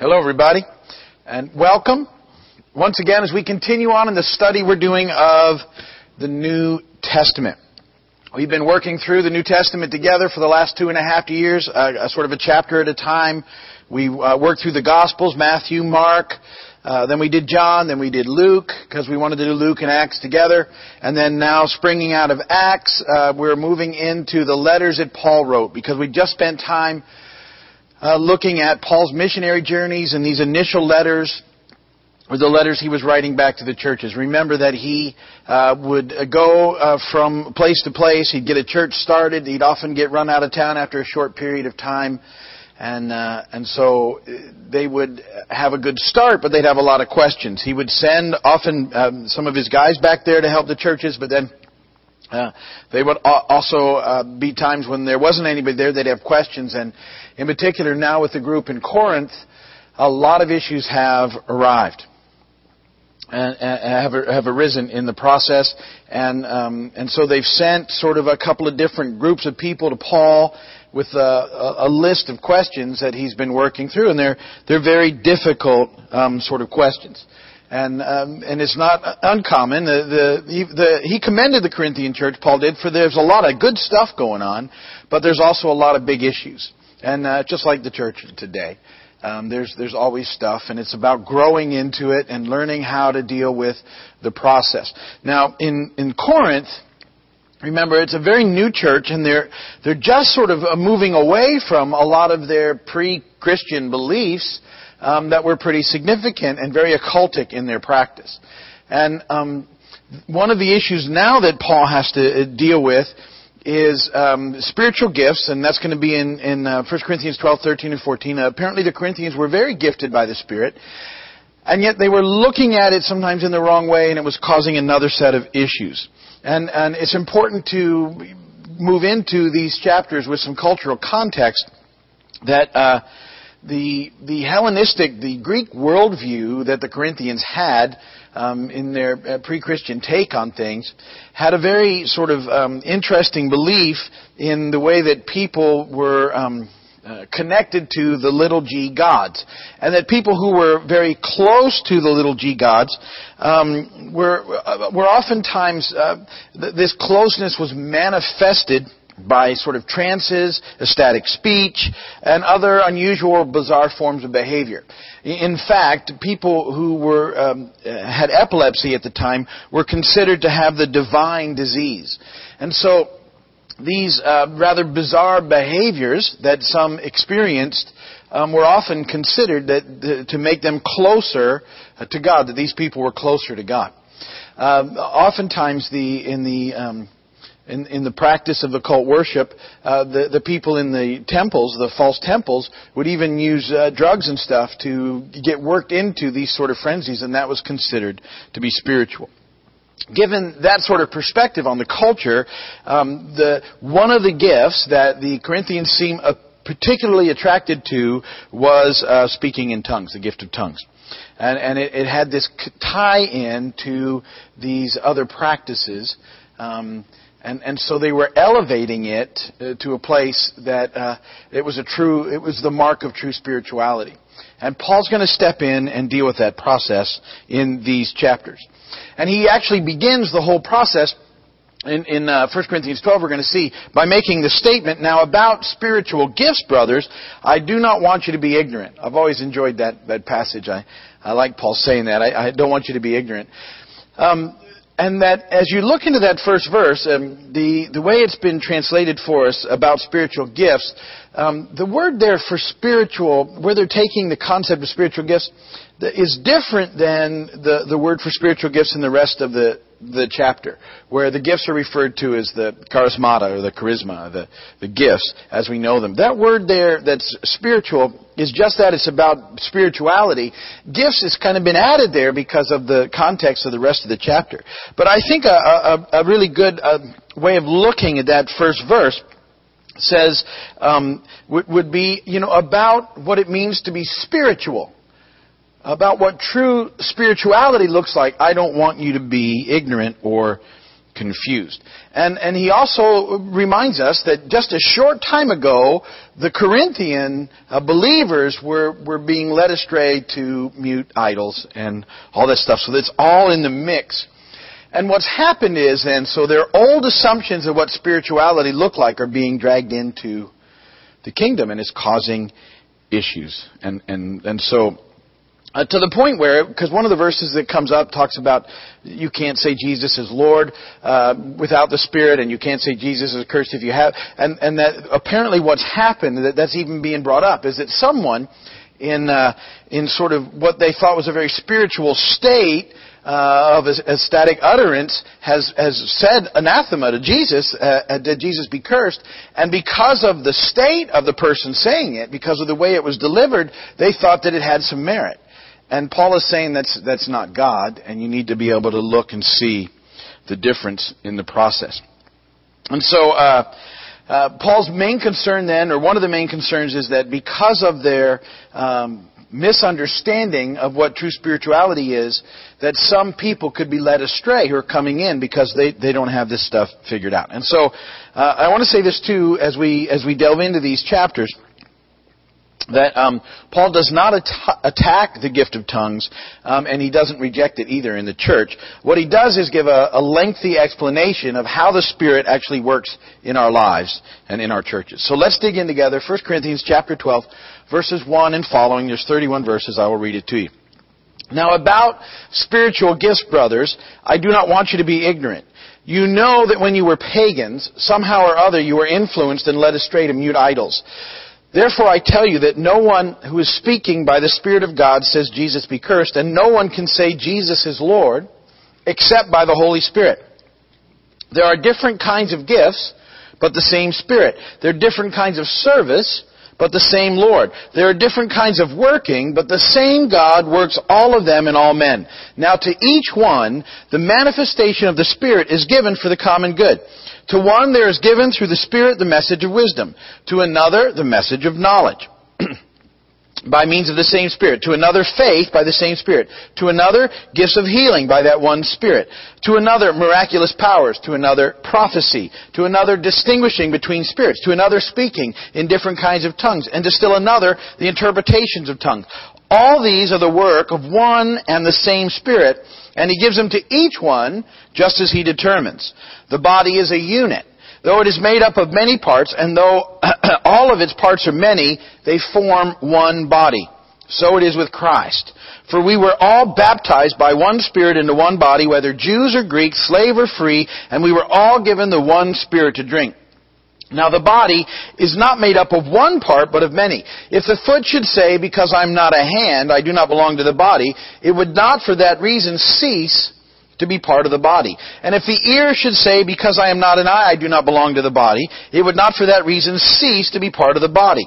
Hello, everybody, and welcome once again as we continue on in the study we're doing of the New Testament. We've been working through the New Testament together for the last two and a half years, uh, sort of a chapter at a time. We uh, worked through the Gospels, Matthew, Mark, uh, then we did John, then we did Luke, because we wanted to do Luke and Acts together. And then now, springing out of Acts, uh, we're moving into the letters that Paul wrote, because we just spent time uh, looking at Paul's missionary journeys and these initial letters or the letters he was writing back to the churches. Remember that he uh, would go uh, from place to place. He'd get a church started. He'd often get run out of town after a short period of time, and uh, and so uh, they would have a good start, but they'd have a lot of questions. He would send often um, some of his guys back there to help the churches, but then uh, they would also uh, be times when there wasn't anybody there. They'd have questions, and in particular, now with the group in Corinth, a lot of issues have arrived and, and have have arisen in the process, and um, and so they've sent sort of a couple of different groups of people to Paul with a, a, list of questions that he's been working through, and they're they're very difficult um, sort of questions and um, and it's not uncommon. The, the, the, he commended the Corinthian church, Paul did, for there's a lot of good stuff going on, but there's also a lot of big issues, and uh, just like the church today, um, there's there's always stuff, and it's about growing into it and learning how to deal with the process. Now, in in Corinth. Remember, it's a very new church, and they're they're just sort of uh, moving away from a lot of their pre-Christian beliefs, um, that were pretty significant and very occultic in their practice. And um, one of the issues now that Paul has to uh, deal with is um, spiritual gifts, and that's going to be in, in uh, 1 Corinthians 12, 13, and 14. Uh, apparently, the Corinthians were very gifted by the Spirit, and yet they were looking at it sometimes in the wrong way, and it was causing another set of issues. And, and it's important to move into these chapters with some cultural context that uh, the, the Hellenistic, the Greek worldview that the Corinthians had um, in their uh, pre-Christian take on things had a very sort of um, interesting belief in the way that people were um, uh, connected to the little g gods, and that people who were very close to the little g gods um, were uh, were oftentimes uh, th- this closeness was manifested by sort of trances, ecstatic speech, and other unusual, bizarre forms of behavior. In fact, people who were um, had epilepsy at the time were considered to have the divine disease, and so these uh, rather bizarre behaviors that some experienced um, were often considered that, to make them closer uh, to God. That these people were closer to God. Um, oftentimes, the in the um, in, in the practice of occult worship, uh, the, the people in the temples, the false temples, would even use uh, drugs and stuff to get worked into these sort of frenzies, and that was considered to be spiritual. Given that sort of perspective on the culture, um, the, one of the gifts that the Corinthians seem uh, particularly attracted to was uh, speaking in tongues, the gift of tongues. And, and it, it, had this tie in to these other practices. Um, and, and so they were elevating it uh, to a place that uh, it was a true, it was the mark of true spirituality. And Paul's going to step in and deal with that process in these chapters. And he actually begins the whole process in, in uh, 1 Corinthians 12, we're going to see by making the statement, now about spiritual gifts, brothers, I do not want you to be ignorant. I've always enjoyed that, that passage. I, I like Paul saying that. I, I don't want you to be ignorant. Um, and that as you look into that first verse, um, the, the way it's been translated for us about spiritual gifts, um, the word there for spiritual, where they're taking the concept of spiritual gifts, is different than the, the word for spiritual gifts in the rest of the, the chapter, where the gifts are referred to as the charismata or the charisma, the, the gifts as we know them. That word there that's spiritual is just that, it's about spirituality. Gifts has kind of been added there because of the context of the rest of the chapter. But I think a, a, a really good uh, way of looking at that first verse says um, would, would be, you know, about what it means to be spiritual about what true spirituality looks like, I don't want you to be ignorant or confused. And, and he also reminds us that just a short time ago, the Corinthian uh, believers were, were being led astray to mute idols and all that stuff. So that's all in the mix. And what's happened is then, so their old assumptions of what spirituality looked like are being dragged into the kingdom and it's causing issues. And, and, and so, uh, to the point where, because one of the verses that comes up talks about you can't say Jesus is Lord uh, without the Spirit, and you can't say Jesus is cursed if you have, and and that apparently what's happened that that's even being brought up is that someone in uh, in sort of what they thought was a very spiritual state uh, of ecstatic utterance has, has said anathema to Jesus, uh, uh, did Jesus be cursed? And because of the state of the person saying it, because of the way it was delivered, they thought that it had some merit. And Paul is saying that's, that's not God, and you need to be able to look and see the difference in the process. And so, uh, uh, Paul's main concern then, or one of the main concerns, is that because of their um, misunderstanding of what true spirituality is, that some people could be led astray who are coming in because they, they don't have this stuff figured out. And so, uh, I want to say this too as we as we delve into these chapters that um, Paul does not at- attack the gift of tongues, um, and he doesn't reject it either in the church. What he does is give a, a, lengthy explanation of how the Spirit actually works in our lives and in our churches. So let's dig in together. 1 Corinthians chapter 12, verses 1 and following. There's 31 verses. I will read it to you. Now about spiritual gifts, brothers, I do not want you to be ignorant. You know that when you were pagans, somehow or other you were influenced and led astray to mute idols. Therefore I tell you that no one who is speaking by the Spirit of God says Jesus be cursed, and no one can say Jesus is Lord except by the Holy Spirit. There are different kinds of gifts, but the same Spirit. There are different kinds of service, but the same Lord. There are different kinds of working, but the same God works all of them in all men. Now to each one, the manifestation of the Spirit is given for the common good. To one there is given through the Spirit the message of wisdom. To another the message of knowledge. by means of the same Spirit. To another, faith by the same Spirit. To another, gifts of healing by that one Spirit. To another, miraculous powers. To another, prophecy. To another, distinguishing between spirits. To another, speaking in different kinds of tongues. And to still another, the interpretations of tongues. All these are the work of one and the same Spirit, and He gives them to each one just as He determines. The body is a unit. Though it is made up of many parts, and though all of its parts are many, they form one body. So it is with Christ. For we were all baptized by one Spirit into one body, whether Jews or Greeks, slave or free, and we were all given the one Spirit to drink. Now the body is not made up of one part, but of many. If the foot should say, because I'm not a hand, I do not belong to the body, it would not for that reason cease to be part of the body. And if the ear should say, because I am not an eye, I do not belong to the body, it would not for that reason cease to be part of the body.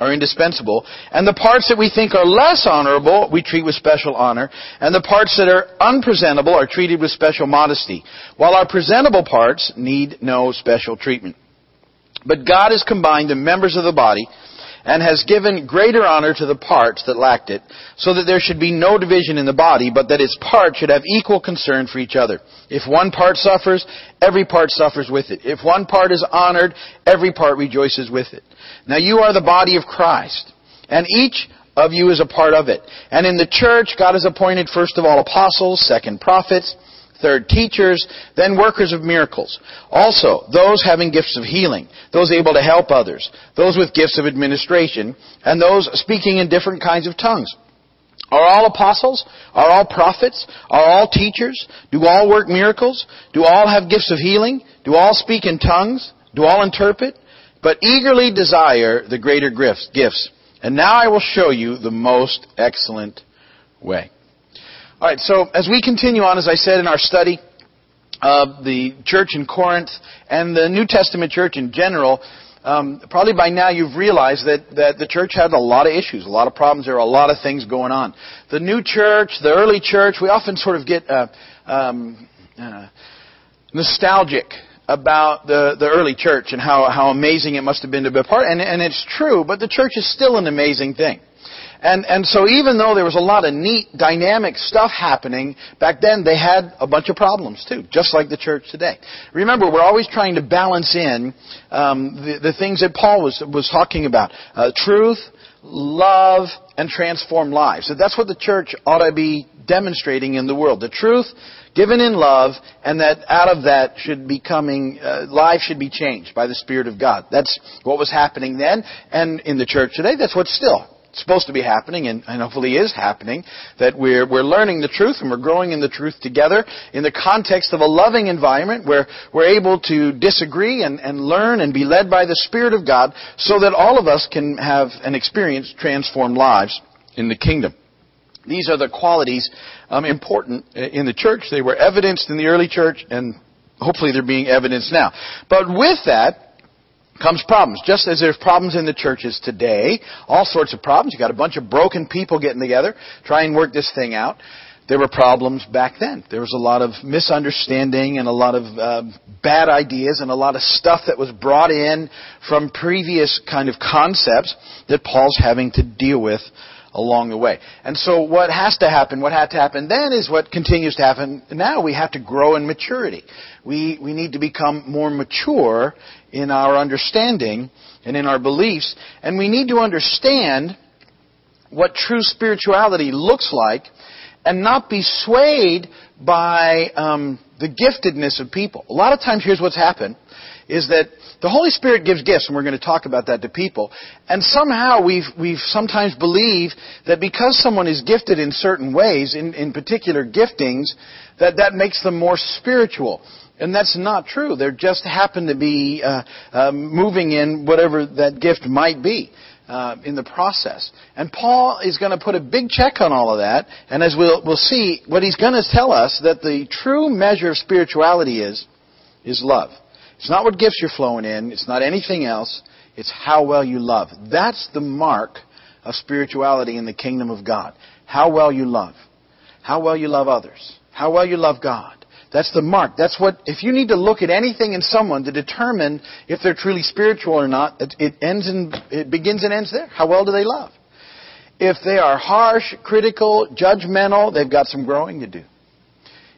are indispensable, and the parts that we think are less honorable, we treat with special honor, and the parts that are unpresentable are treated with special modesty, while our presentable parts need no special treatment. But God has combined the members of the body, and has given greater honor to the parts that lacked it, so that there should be no division in the body, but that its parts should have equal concern for each other. If one part suffers, every part suffers with it. If one part is honored, every part rejoices with it. Now you are the body of Christ, and each of you is a part of it. And in the church, God has appointed first of all apostles, second prophets, Third, teachers, then workers of miracles. Also, those having gifts of healing, those able to help others, those with gifts of administration, and those speaking in different kinds of tongues. Are all apostles? Are all prophets? Are all teachers? Do all work miracles? Do all have gifts of healing? Do all speak in tongues? Do all interpret? But eagerly desire the greater gifts. And now I will show you the most excellent way. All right, so as we continue on, as I said in our study, of the church in Corinth and the New Testament church in general, um, probably by now you've realized that, that the church had a lot of issues, a lot of problems. There are a lot of things going on. The new church, the early church, we often sort of get uh, um, uh, nostalgic about the, the early church and how, how amazing it must have been to be a part. And, and it's true, but the church is still an amazing thing. And, and so even though there was a lot of neat, dynamic stuff happening, back then they had a bunch of problems too, just like the church today. Remember, we're always trying to balance in um, the, the things that Paul was, was talking about. Uh, truth, love, and transform lives. So that's what the church ought to be demonstrating in the world. The truth, given in love, and that out of that should be coming, uh, life should be changed by the Spirit of God. That's what was happening then, and in the church today, that's what's still supposed to be happening and, and, hopefully is happening, that we're, we're learning the truth and we're growing in the truth together in the context of a loving environment where we're able to disagree and, and learn and be led by the Spirit of God so that all of us can have and experience transformed lives in the kingdom. These are the qualities um, important in the church. They were evidenced in the early church and hopefully they're being evidenced now. But with that, comes problems. Just as there's problems in the churches today, all sorts of problems. You got a bunch of broken people getting together, try and work this thing out. There were problems back then. There was a lot of misunderstanding and a lot of uh, bad ideas and a lot of stuff that was brought in from previous kind of concepts that Paul's having to deal with along the way. And so what has to happen, what had to happen then is what continues to happen now. We have to grow in maturity. We, we need to become more mature in our understanding and in our beliefs. And we need to understand what true spirituality looks like and not be swayed by um, the giftedness of people. A lot of times, here's what's happened is that the Holy Spirit gives gifts, and we're going to talk about that to people. And somehow we've, we've sometimes believed that because someone is gifted in certain ways, in, in particular giftings, that that makes them more spiritual. And that's not true. They just happen to be uh, uh, moving in whatever that gift might be. Uh, in the process. And Paul is going to put a big check on all of that, and as we'll, we'll see, what he's going to tell us that the true measure of spirituality is, is love. It's not what gifts you're flowing in, it's not anything else, it's how well you love. That's the mark of spirituality in the kingdom of God. How well you love. How well you love others. How well you love God. That's the mark. That's what, if you need to look at anything in someone to determine if they're truly spiritual or not, it, it ends in, it begins and ends there. How well do they love? If they are harsh, critical, judgmental, they've got some growing to do.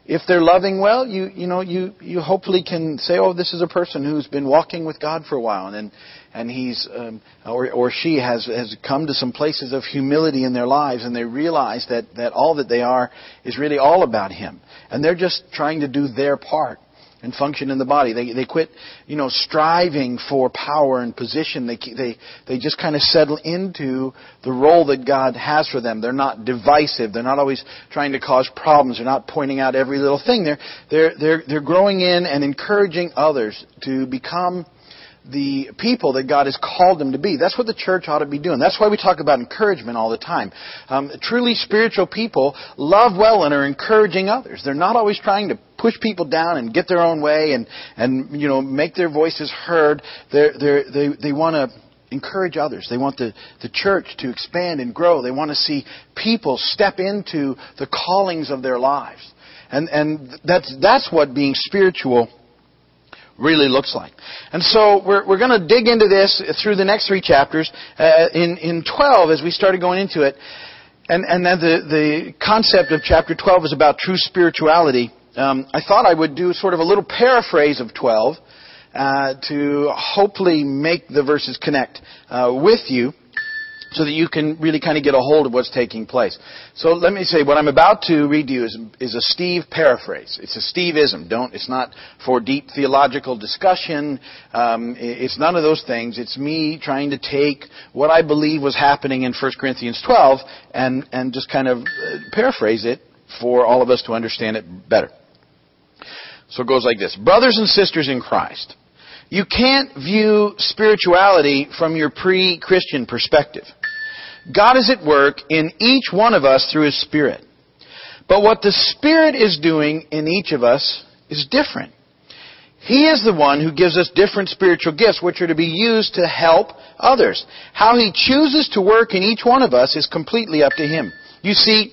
If they're loving well, you, you know, you, you hopefully can say, oh, this is a person who's been walking with God for a while and, and he's, um, or, or she has, has come to some places of humility in their lives and they realize that, that all that they are is really all about Him. And they're just trying to do their part and function in the body. They they quit, you know, striving for power and position. They they they just kind of settle into the role that God has for them. They're not divisive. They're not always trying to cause problems. They're not pointing out every little thing. They're they're they're they're growing in and encouraging others to become the people that God has called them to be. That's what the church ought to be doing. That's why we talk about encouragement all the time. Um, truly spiritual people love well and are encouraging others. They're not always trying to push people down and get their own way and, and you know, make their voices heard. They're, they're, they, they want to encourage others. They want the, the church to expand and grow. They want to see people step into the callings of their lives. And, and that's, that's what being spiritual really looks like. And so we're, we're going to dig into this through the next three chapters. Uh, in, in 12, as we started going into it, and, and then the, the concept of chapter 12 is about true spirituality. Um, I thought I would do sort of a little paraphrase of 12 uh, to hopefully make the verses connect uh, with you so that you can really kind of get a hold of what's taking place. So let me say, what I'm about to read to you is, is a Steve paraphrase. It's a Steveism. Don't, it's not for deep theological discussion. Um, it's none of those things. It's me trying to take what I believe was happening in 1 Corinthians 12 and, and just kind of uh, paraphrase it for all of us to understand it better. So it goes like this. Brothers and sisters in Christ, you can't view spirituality from your pre-Christian perspective. God is at work in each one of us through His Spirit. But what the Spirit is doing in each of us is different. He is the one who gives us different spiritual gifts which are to be used to help others. How He chooses to work in each one of us is completely up to Him. You see,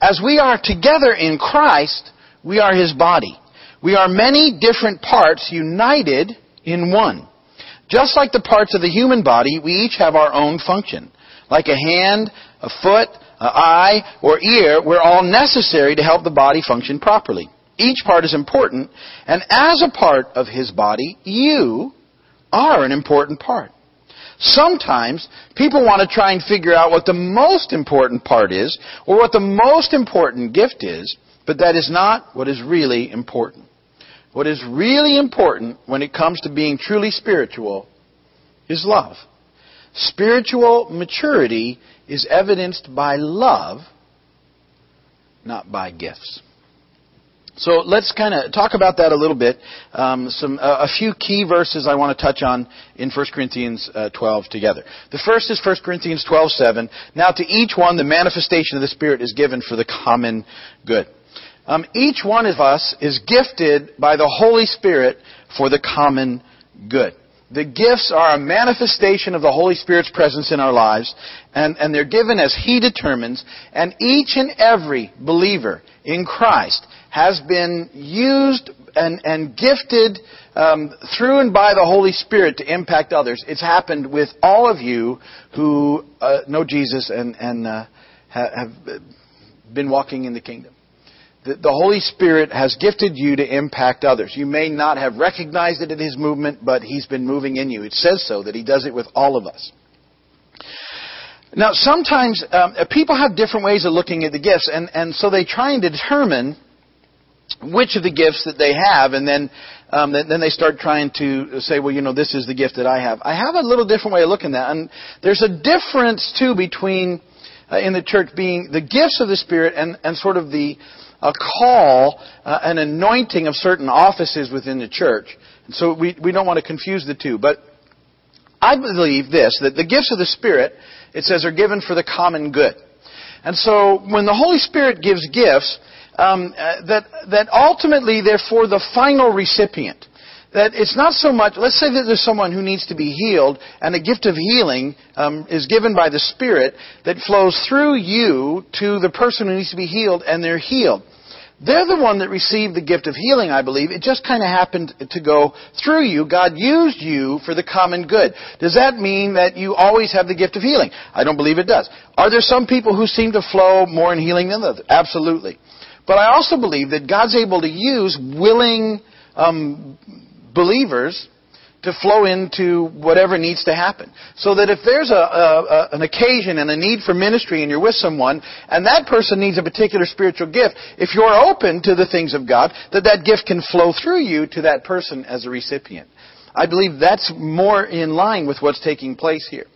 as we are together in Christ, we are His body. We are many different parts united in one. Just like the parts of the human body, we each have our own function. Like a hand, a foot, an eye, or ear, we're all necessary to help the body function properly. Each part is important, and as a part of his body, you are an important part. Sometimes people want to try and figure out what the most important part is, or what the most important gift is, but that is not what is really important. What is really important when it comes to being truly spiritual is love. Spiritual maturity is evidenced by love, not by gifts. So let's kind of talk about that a little bit. Um, some uh, a few key verses I want to touch on in 1 Corinthians uh, 12 together. The first is 1 Corinthians 12:7. Now to each one the manifestation of the Spirit is given for the common good. Um, each one of us is gifted by the Holy Spirit for the common good. The gifts are a manifestation of the Holy Spirit's presence in our lives, and, and they're given as He determines, and each and every believer in Christ has been used and, and gifted um, through and by the Holy Spirit to impact others. It's happened with all of you who uh, know Jesus and, and uh, have been walking in the kingdom the, the Holy Spirit has gifted you to impact others. You may not have recognized it in His movement, but He's been moving in you. It says so, that He does it with all of us. Now, sometimes um, people have different ways of looking at the gifts, and, and so they try and determine which of the gifts that they have, and then um, then they start trying to say, well, you know, this is the gift that I have. I have a little different way of looking at that, and there's a difference too between uh, in the church being the gifts of the Spirit and and sort of the a call, uh, an anointing of certain offices within the church. And so we, we don't want to confuse the two. But I believe this, that the gifts of the Spirit, it says, are given for the common good. And so when the Holy Spirit gives gifts, um, uh, that, that ultimately they're for the final recipient that it's not so much, let's say that there's someone who needs to be healed, and the gift of healing um, is given by the Spirit that flows through you to the person who needs to be healed, and they're healed. They're the one that received the gift of healing, I believe. It just kind of happened to go through you. God used you for the common good. Does that mean that you always have the gift of healing? I don't believe it does. Are there some people who seem to flow more in healing than others? Absolutely. But I also believe that God's able to use willing um, believers to flow into whatever needs to happen. So that if there's a, a, an occasion and a need for ministry and you're with someone and that person needs a particular spiritual gift, if you're open to the things of God, that that gift can flow through you to that person as a recipient. I believe that's more in line with what's taking place here.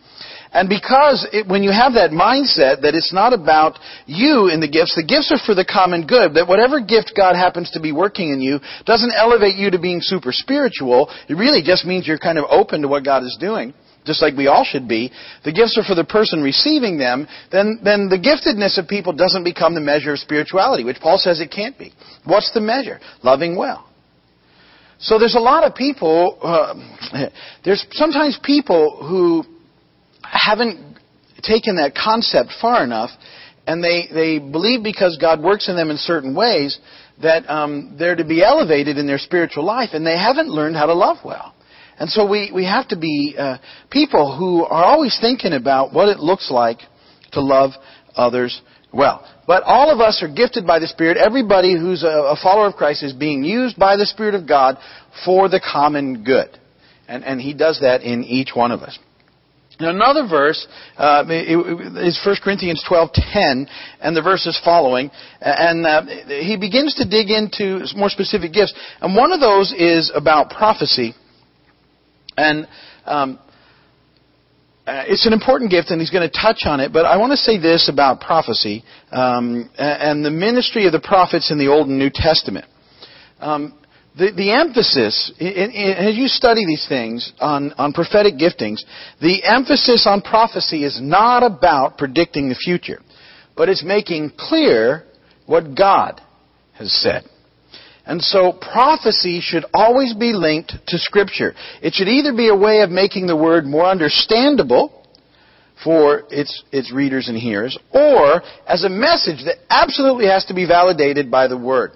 And because it, when you have that mindset that it's not about you in the gifts, the gifts are for the common good, that whatever gift God happens to be working in you doesn't elevate you to being super spiritual. It really just means you're kind of open to what God is doing just like we all should be, the gifts are for the person receiving them, then, then the giftedness of people doesn't become the measure of spirituality, which Paul says it can't be. What's the measure? Loving well. So there's a lot of people, uh, there's sometimes people who haven't taken that concept far enough, and they, they believe because God works in them in certain ways that um, they're to be elevated in their spiritual life, and they haven't learned how to love well. And so we, we have to be uh, people who are always thinking about what it looks like to love others well. But all of us are gifted by the Spirit. Everybody who's a, a follower of Christ is being used by the Spirit of God for the common good. And, and He does that in each one of us. Another verse uh, is 1 Corinthians 12:10, and the verse is following, and uh, he begins to dig into more specific gifts, and one of those is about prophecy, and um, uh, it's an important gift, and he's going to touch on it. But I want to say this about prophecy um, and the ministry of the prophets in the Old and New Testament. Um, the, the emphasis, in, in, as you study these things on, on prophetic giftings, the emphasis on prophecy is not about predicting the future, but it's making clear what God has said. And so prophecy should always be linked to Scripture. It should either be a way of making the Word more understandable for its, its readers and hearers, or as a message that absolutely has to be validated by the Word.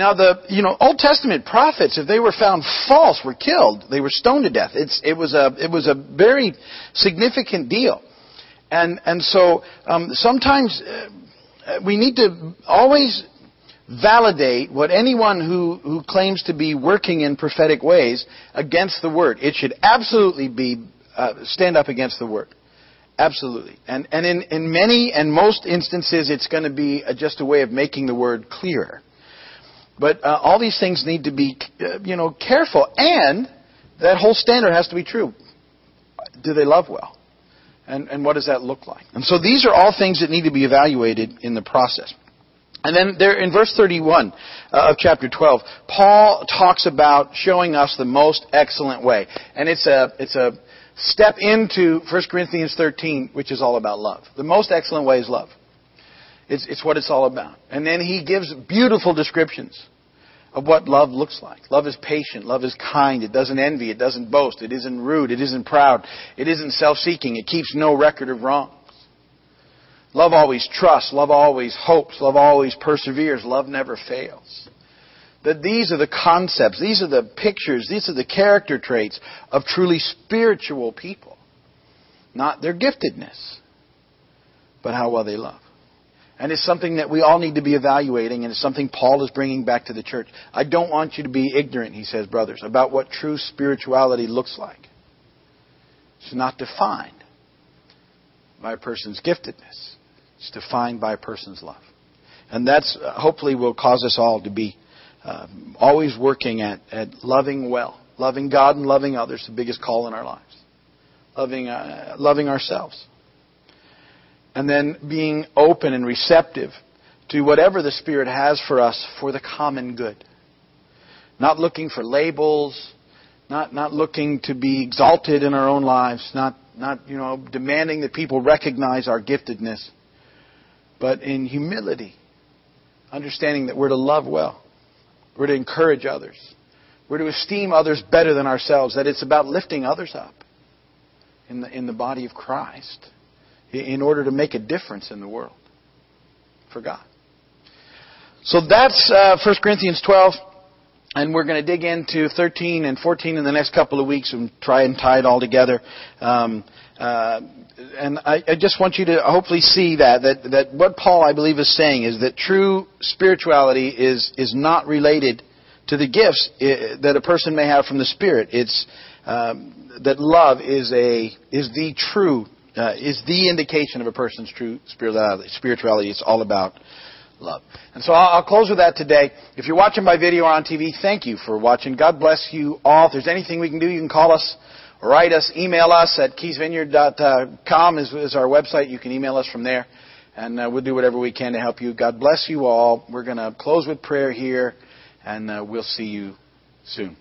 Now the, you know, Old Testament prophets, if they were found false, were killed. They were stoned to death. It's, it was a, it was a very significant deal. And, and so, um, sometimes uh, we need to always validate what anyone who, who claims to be working in prophetic ways against the word. It should absolutely be, uh, stand up against the word. Absolutely. And, and in, in many and most instances, it's going to be just a way of making the word clearer. But uh, all these things need to be, uh, you know, careful. And that whole standard has to be true. Do they love well? And, and what does that look like? And so these are all things that need to be evaluated in the process. And then there in verse 31 uh, of chapter 12, Paul talks about showing us the most excellent way. And it's a, it's a step into 1 Corinthians 13, which is all about love. The most excellent way is love. It's, it's what it's all about. And then he gives beautiful descriptions of what love looks like. Love is patient. Love is kind. It doesn't envy. It doesn't boast. It isn't rude. It isn't proud. It isn't self-seeking. It keeps no record of wrongs. Love always trusts. Love always hopes. Love always perseveres. Love never fails. That these are the concepts. These are the pictures. These are the character traits of truly spiritual people. Not their giftedness, but how well they love. And it's something that we all need to be evaluating, and it's something Paul is bringing back to the church. I don't want you to be ignorant, he says, brothers, about what true spirituality looks like. It's not defined by a person's giftedness. It's defined by a person's love. And that's uh, hopefully will cause us all to be uh, always working at, at loving well, loving God and loving others, the biggest call in our lives. Loving, uh, loving ourselves and then being open and receptive to whatever the Spirit has for us for the common good. Not looking for labels, not, not looking to be exalted in our own lives, not, not, you know, demanding that people recognize our giftedness, but in humility, understanding that we're to love well, we're to encourage others, we're to esteem others better than ourselves, that it's about lifting others up in the, in the body of Christ in order to make a difference in the world for God. So that's uh, 1 Corinthians 12. And we're going to dig into 13 and 14 in the next couple of weeks and try and tie it all together. Um, uh, and I, I, just want you to hopefully see that, that that what Paul I believe is saying is that true spirituality is is not related to the gifts uh, that a person may have from the Spirit. It's um, that love is a is the true uh, is the indication of a person's true spirituality. It's all about love. And so I'll, I'll close with that today. If you're watching by video or on TV, thank you for watching. God bless you all. If there's anything we can do, you can call us write us, email us at keysvineyard.com is, is our website. You can email us from there. And uh, we'll do whatever we can to help you. God bless you all. We're going to close with prayer here, and uh, we'll see you soon.